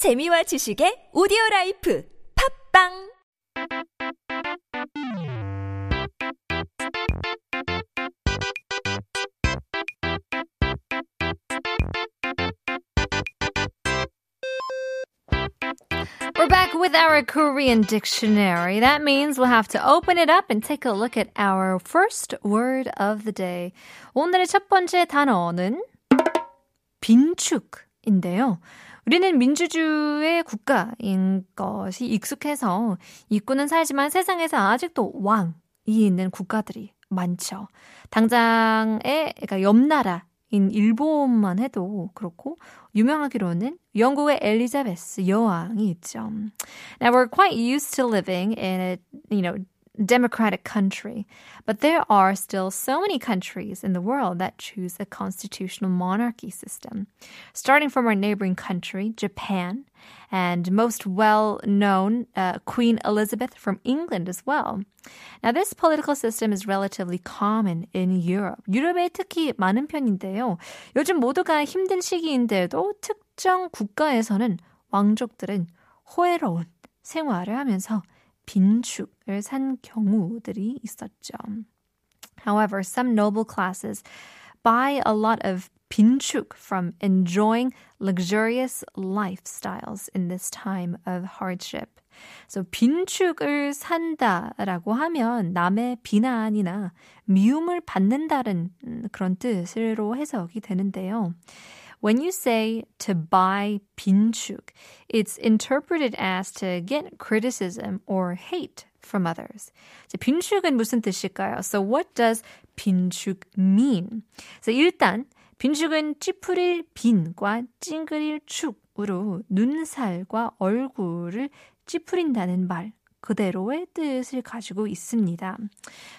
재미와 지식의 오디오 라이프 팝빵 We're back with our Korean dictionary. That means we'll have to open it up and take a look at our first word of the day. 오늘의 첫 번째 단어는 빈축인데요. 우리는 민주주의 국가인 것이 익숙해서 있고는 살지만 세상에서 아직도 왕이 있는 국가들이 많죠. 당장에 그러니까 옆 나라 인 일본만 해도 그렇고 유명하기로는 영국의 엘리자베스 여왕이 있죠. Now we're quite used to living in a, you know, democratic country, but there are still so many countries in the world that choose a constitutional monarchy system. Starting from our neighboring country, Japan, and most well known uh, Queen Elizabeth from England as well. Now, this political system is relatively common in Europe. 유럽에 특히 많은 편인데요. 요즘 모두가 힘든 시기인데도 특정 국가에서는 왕족들은 호혜로운 생활을 하면서 빈축을 산 경우들이 있었죠. However, some noble classes buy a lot of 빈축 from enjoying luxurious lifestyles in this time of hardship. So 빈축을 산다라고 하면 남의 비난이나 미움을 받는다는 그런 뜻으로 해석이 되는데요. When you say to buy 빈축, it's interpreted as to get criticism or hate from others. 이제 빈축은 무슨 뜻일까요? So what does 빈축 mean? So 일단 빈축은 찌푸릴 빈과 찡그릴 축으로 눈살과 얼굴을 찌푸린다는 말 그대로의 뜻을 가지고 있습니다.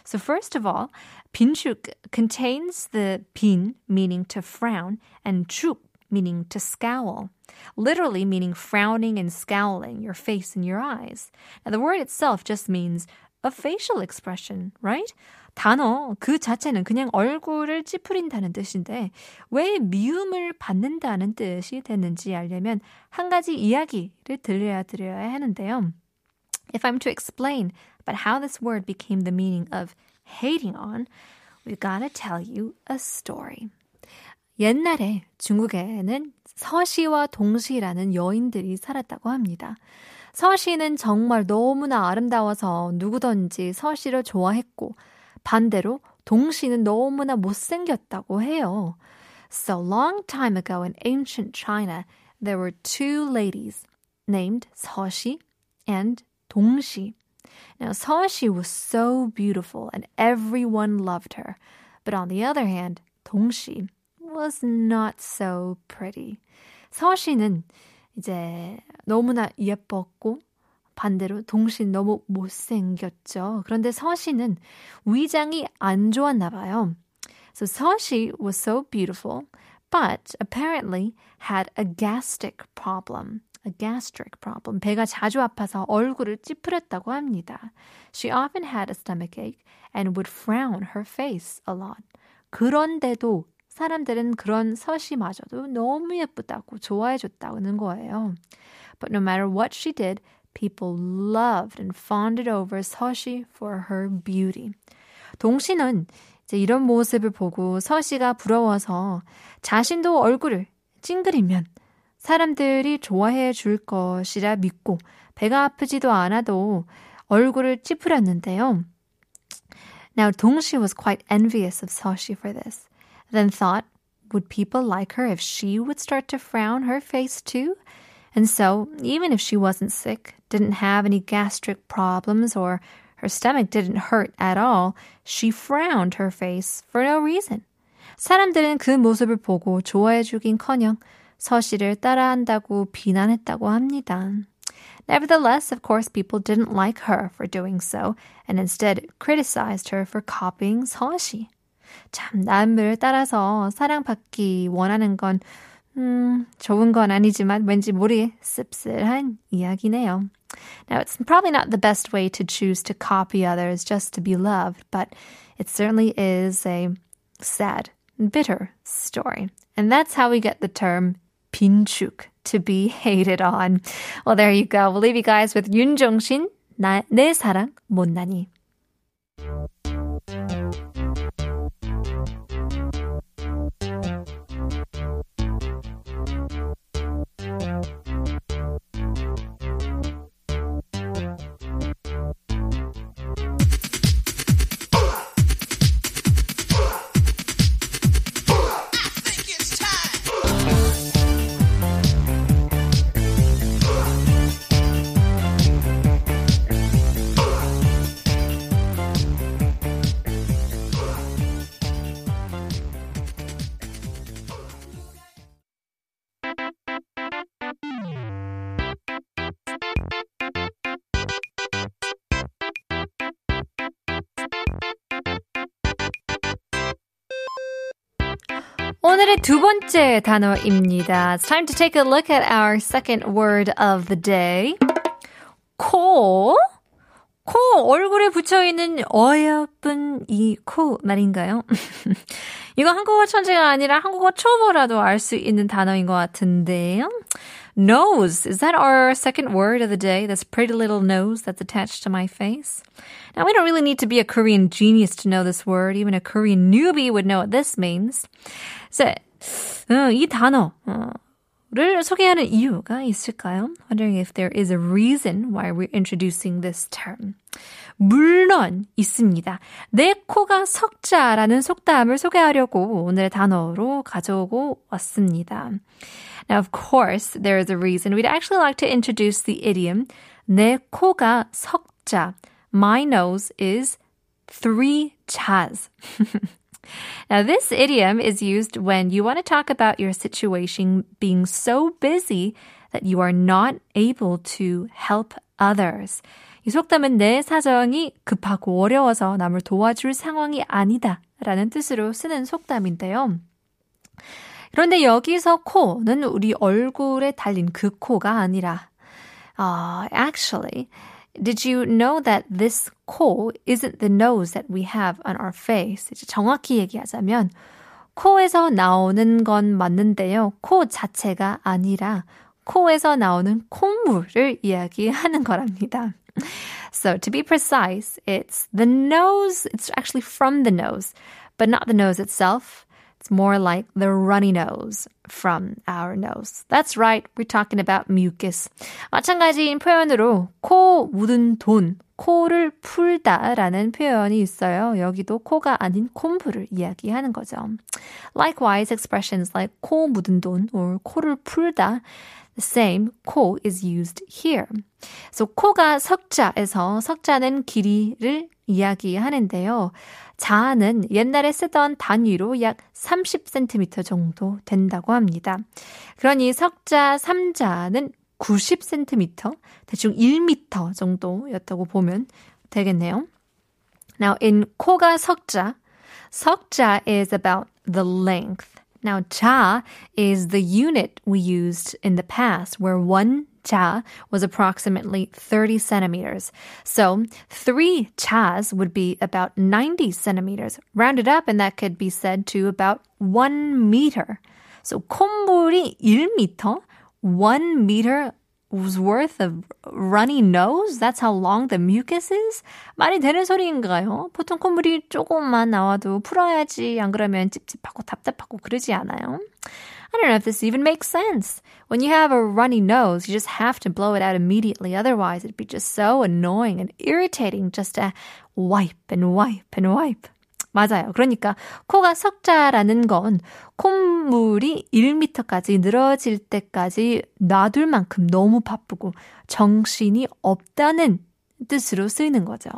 So first of all, 빈축 contains the 빈 meaning to frown and 축 meaning to scowl, literally meaning frowning and scowling, your face and your eyes. Now the word itself just means a facial expression, right? 단어 그 자체는 그냥 얼굴을 찌푸린다는 뜻인데 왜 미움을 받는다는 뜻이 됐는지 알려면 한 가지 이야기를 들려야 드려야 하는데요. If I'm to explain about how this word became the meaning of hating on, we've got to tell you a story. 옛날에 중국에는 서시와 동시라는 여인들이 살았다고 합니다. 서시는 정말 너무나 아름다워서 누구든지 서시를 좋아했고 반대로 동시는 너무나 못생겼다고 해요. So long time ago in ancient China, there were two ladies named 서시 and 동시. Now, 서시 was so beautiful and everyone loved her. But on the other hand, 동시 was not so pretty. 서시는 이제 너무나 예뻤고 반대로 동신 너무 못생겼죠. 그런데 서시는 위장이 안 좋았나 봐요. So 서시 was so beautiful, but apparently had a gastric problem. A gastric problem. 배가 자주 아파서 얼굴을 찌푸렸다고 합니다. She often had a stomachache and would frown her face a lot. 그런데도 사람들은 그런 서시마저도 너무 예쁘다고 좋아해 줬다는 거예요. But no matter what she did, people loved and fawned over 서시 for her beauty. 동시는 이제 이런 모습을 보고 서시가 부러워서 자신도 얼굴을 찡그리면 사람들이 좋아해 줄 것이라 믿고 배가 아프지도 않아도 얼굴을 찌푸렸는데요. Now, 동시 was quite envious of Soshi for this, then thought, would people like her if she would start to frown her face too? And so, even if she wasn't sick, didn't have any gastric problems, or her stomach didn't hurt at all, she frowned her face for no reason. 사람들은 그 모습을 보고 좋아해주긴커녕 서씨를 따라한다고 비난했다고 합니다. Nevertheless, of course, people didn't like her for doing so, and instead criticized her for copying 서씨. 참, 남을 따라서 사랑받기 원하는 건, 음, 좋은 건 아니지만 왠지 모르게 씁쓸한 이야기네요. Now, it's probably not the best way to choose to copy others just to be loved, but it certainly is a sad, bitter story. And that's how we get the term 빈축 to be hated on. Well, there you go. We'll leave you guys with 윤종신, 나, 내 사랑 못나니. 오늘의 두 번째 단어입니다. It's time to take a look at our second word of the day. 코. 코 얼굴에 붙여 있는 어여쁜 이 코 말인가요? 이거 한국어 천재가 아니라 한국어 초보라도 알 수 있는 단어인 것 같은데요. Nose. Is that our second word of the day? This pretty little nose that's attached to my face? Now, we don't really need to be a Korean genius to know this word. Even a Korean newbie would know what this means. So, 이 단어 를 소개하는 이유가 있을까요? Wondering if there is a reason why we're introducing this term. 물론 있습니다. 내 코가 석자라는 속담을 소개하려고 오늘의 단어로 가져오고 왔습니다. Now, of course, there is a reason. We'd actually like to introduce the idiom 내 코가 석자. My nose is three chas. Now, this idiom is used when you want to talk about your situation being so busy that you are not able to help others. 이 속담은 내 사정이 급하고 어려워서 남을 도와줄 상황이 아니다 라는 뜻으로 쓰는 속담인데요. 그런데 여기서 코는 우리 얼굴에 달린 그 코가 아니라, uh, actually, Did you know that this 코 isn't the nose that we have on our face? 이제 정확히 얘기하자면 코에서 나오는 건 맞는데요. 코 자체가 아니라 코에서 나오는 콧물을 이야기하는 거랍니다. So to be precise, it's the nose, it's actually from the nose, but not the nose itself. It's more like the runny nose from our nose. That's right. We're talking about mucus. 마찬가지인 표현으로 코 묻은 돈, 코를 풀다라는 표현이 있어요. 여기도 코가 아닌 콤부를 이야기하는 거죠. Likewise, expressions like 코 묻은 돈 or 코를 풀다 The same 코 is used here. So 코가 석자에서 석자는 길이를 이야기하는데요. 자는 옛날에 쓰던 단위로 약 30cm 정도 된다고 합니다. 그러니 석자 3자는 90cm, 대충 1m 정도였다고 보면 되겠네요. Now, in 코가 석자, 석자 is about the length. Now, 자 is the unit we used in the past, where one 자 was approximately 30 centimeters. So three chas would be about 90 centimeters. Rounded up, and that could be said to about one meter. So 콧물이 1m, one meter was worth of runny nose? That's how long the mucus is? 말이 되는 소리인가요? 보통 콧물이 조금만 나와도 풀어야지. 안 그러면 찝찝하고 답답하고 그러지 않아요? I don't know if this even makes sense. When you have a runny nose, you just have to blow it out immediately. Otherwise, it'd be just so annoying and irritating just to wipe and wipe and wipe. 맞아요. 그러니까 코가 석자라는 건 콧물이 1m까지 늘어질 때까지 놔둘 만큼 너무 바쁘고 정신이 없다는 뜻으로 쓰이는 거죠.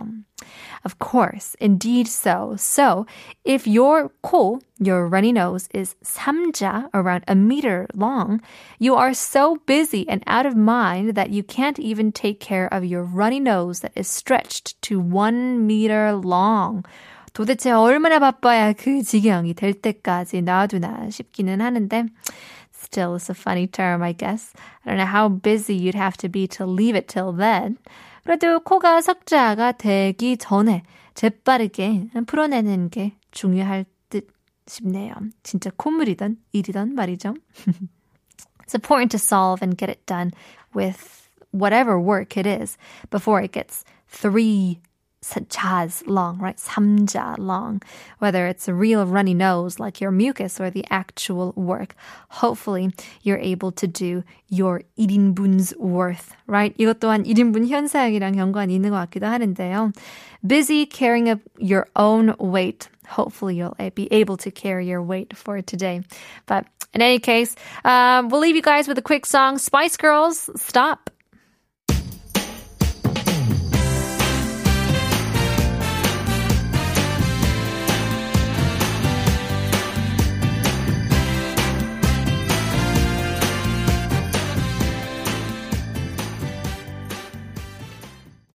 Of course, indeed so. So, if your 코, your runny nose, is 3자, around a meter long, you are so busy and out of mind that you can't even take care of your runny nose that is stretched to 1 meter long. 도대체 얼마나 바빠야 그 지경이 될 때까지 놔두나 싶기는 하는데, still it's a funny term, I guess. I don't know how busy you'd have to be to leave it till then. 그래도 코가 석자가 되기 전에 재빠르게 풀어내는 게 중요할 듯 싶네요. 진짜 콧물이던 일이던 말이죠. It's important to solve and get it done with whatever work it is before it gets three chas long, right? 삼자 long. Whether it's a real runny nose like your mucus or the actual work. Hopefully you're able to do your 1인분's worth, right? 이것 또한 1인분 현상이랑 연관이 있는 것 같기도 하는데요. Busy carrying up your own weight. Hopefully you'll be able to carry your weight for today. But in any case, um, we'll leave you guys with a quick song. Spice Girls, Stop.